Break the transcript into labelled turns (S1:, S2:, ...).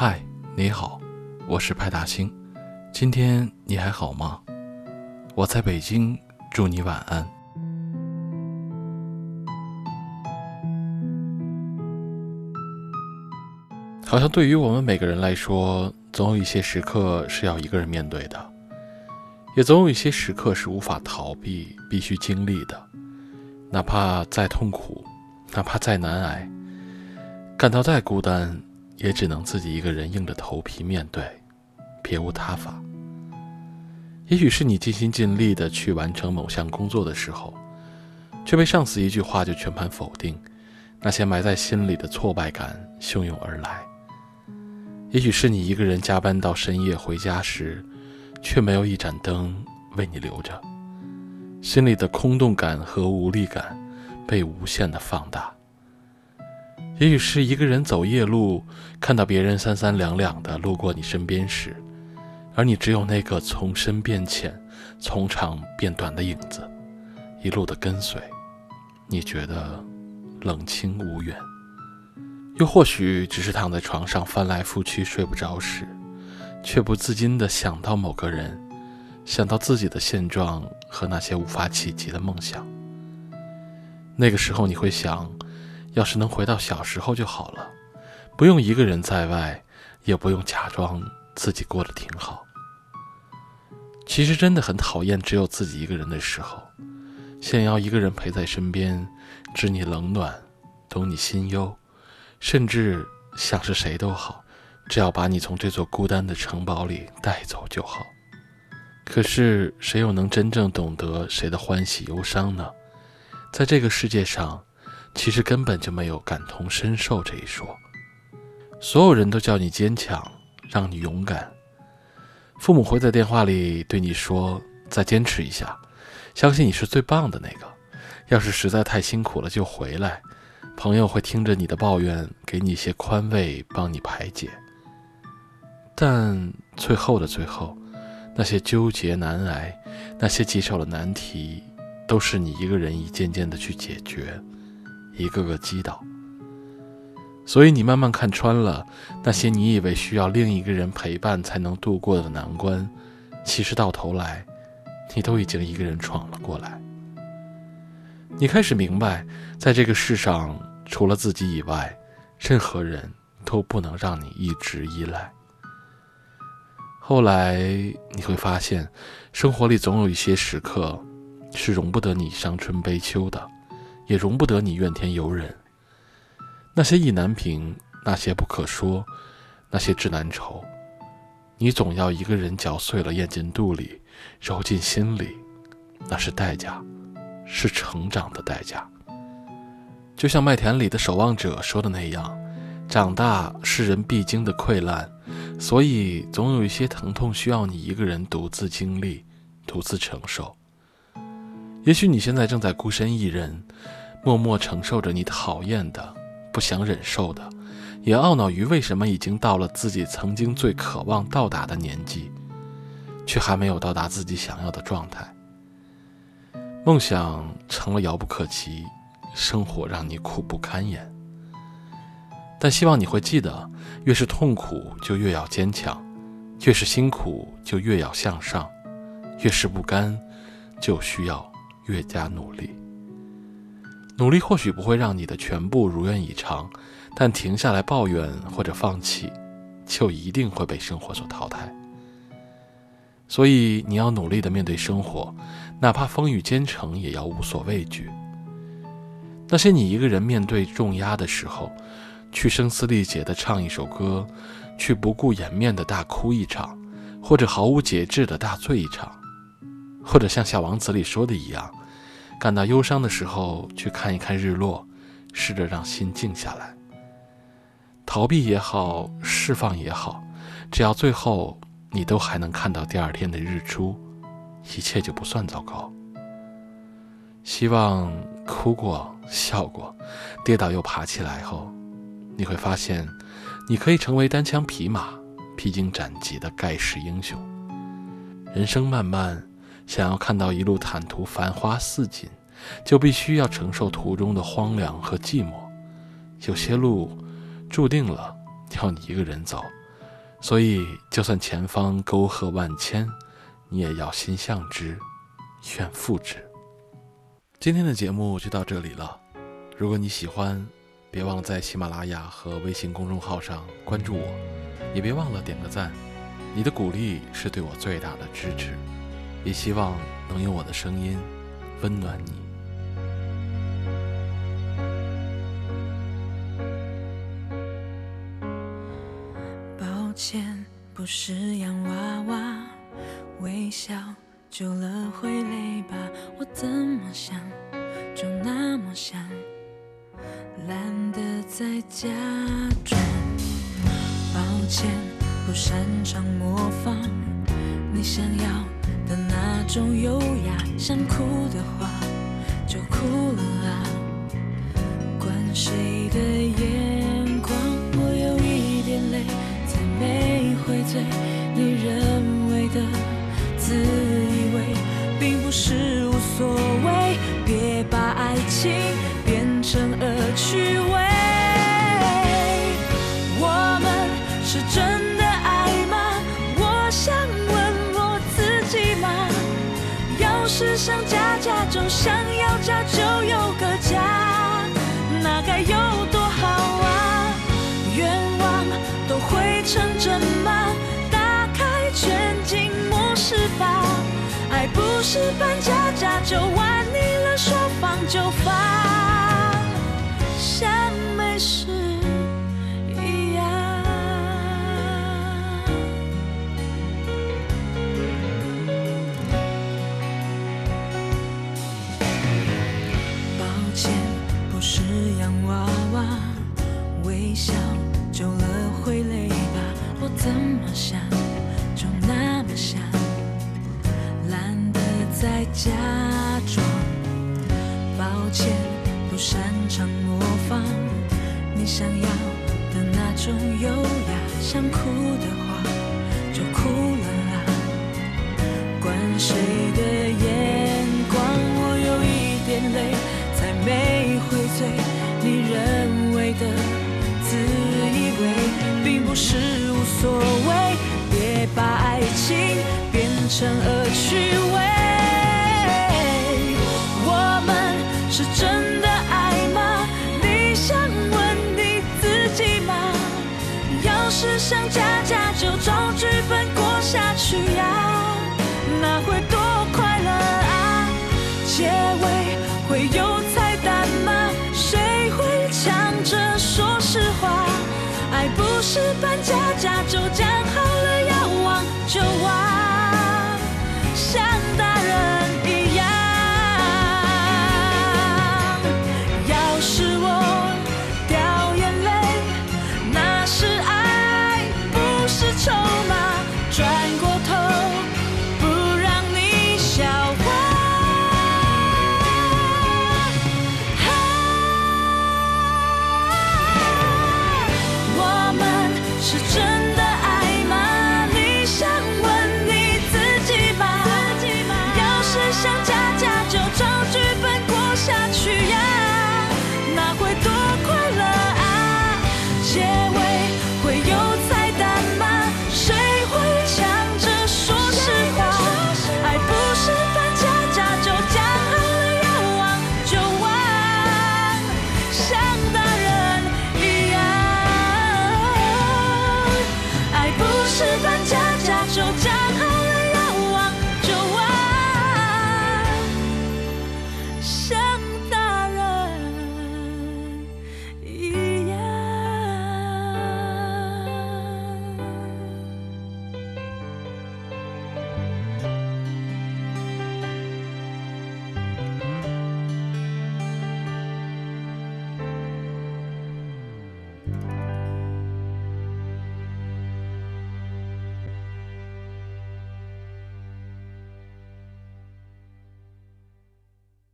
S1: 嗨，你好，我是派大星。今天你还好吗？我在北京，祝你晚安。好像对于我们每个人来说，总有一些时刻是要一个人面对的，也总有一些时刻是无法逃避、必须经历的。哪怕再痛苦，哪怕再难挨，感到再孤单。也只能自己一个人硬着头皮面对，别无他法。也许是你尽心尽力的去完成某项工作的时候，却被上司一句话就全盘否定，那些埋在心里的挫败感汹涌而来。也许是你一个人加班到深夜回家时，却没有一盏灯为你留着，心里的空洞感和无力感被无限的放大。也许是一个人走夜路，看到别人三三两两的路过你身边时，而你只有那个从深变浅、从长变短的影子，一路的跟随，你觉得冷清无缘。又或许只是躺在床上翻来覆去睡不着时，却不自禁地想到某个人，想到自己的现状和那些无法企及的梦想。那个时候你会想。要是能回到小时候就好了，不用一个人在外，也不用假装自己过得挺好。其实真的很讨厌只有自己一个人的时候，想要一个人陪在身边，知你冷暖，懂你心忧，甚至像是谁都好，只要把你从这座孤单的城堡里带走就好。可是谁又能真正懂得谁的欢喜忧伤呢？在这个世界上。其实根本就没有感同身受这一说，所有人都叫你坚强，让你勇敢。父母会在电话里对你说：“再坚持一下，相信你是最棒的那个。要是实在太辛苦了，就回来。”朋友会听着你的抱怨，给你一些宽慰，帮你排解。但最后的最后，那些纠结难挨，那些棘手的难题，都是你一个人一件件的去解决。一个个击倒，所以你慢慢看穿了那些你以为需要另一个人陪伴才能度过的难关，其实到头来，你都已经一个人闯了过来。你开始明白，在这个世上，除了自己以外，任何人都不能让你一直依赖。后来你会发现，生活里总有一些时刻，是容不得你伤春悲秋的。也容不得你怨天尤人。那些意难平，那些不可说，那些志难酬，你总要一个人嚼碎了咽进肚里，揉进心里，那是代价，是成长的代价。就像麦田里的守望者说的那样，长大是人必经的溃烂，所以总有一些疼痛需要你一个人独自经历，独自承受。也许你现在正在孤身一人。默默承受着你讨厌的、不想忍受的，也懊恼于为什么已经到了自己曾经最渴望到达的年纪，却还没有到达自己想要的状态。梦想成了遥不可及，生活让你苦不堪言。但希望你会记得，越是痛苦就越要坚强，越是辛苦就越要向上，越是不甘就需要越加努力。努力或许不会让你的全部如愿以偿，但停下来抱怨或者放弃，就一定会被生活所淘汰。所以你要努力的面对生活，哪怕风雨兼程，也要无所畏惧。那些你一个人面对重压的时候，去声嘶力竭的唱一首歌，去不顾颜面的大哭一场，或者毫无节制的大醉一场，或者像《小王子》里说的一样。感到忧伤的时候，去看一看日落，试着让心静下来。逃避也好，释放也好，只要最后你都还能看到第二天的日出，一切就不算糟糕。希望哭过、笑过、跌倒又爬起来后，你会发现，你可以成为单枪匹马、披荆斩棘的盖世英雄。人生漫漫。想要看到一路坦途繁花似锦，就必须要承受途中的荒凉和寂寞。有些路注定了要你一个人走，所以，就算前方沟壑万千，你也要心向之，愿复之。今天的节目就到这里了。如果你喜欢，别忘了在喜马拉雅和微信公众号上关注我，也别忘了点个赞。你的鼓励是对我最大的支持，也希望能用我的声音温暖你。
S2: 抱歉，不是洋娃娃，微笑久了会累吧？我怎么想，就那么想，懒得再假装。抱歉。不擅长模仿你想要的那种优雅，想哭的话就哭了啊！管谁的眼不是扮家家就玩腻了说放就放，像没事。想要的那种优雅。想哭的话就哭了啊，管谁的眼光。我有一点累，才没会醉。你认为的自以为，并不是。无所谓，别把爱情变成去。断桥。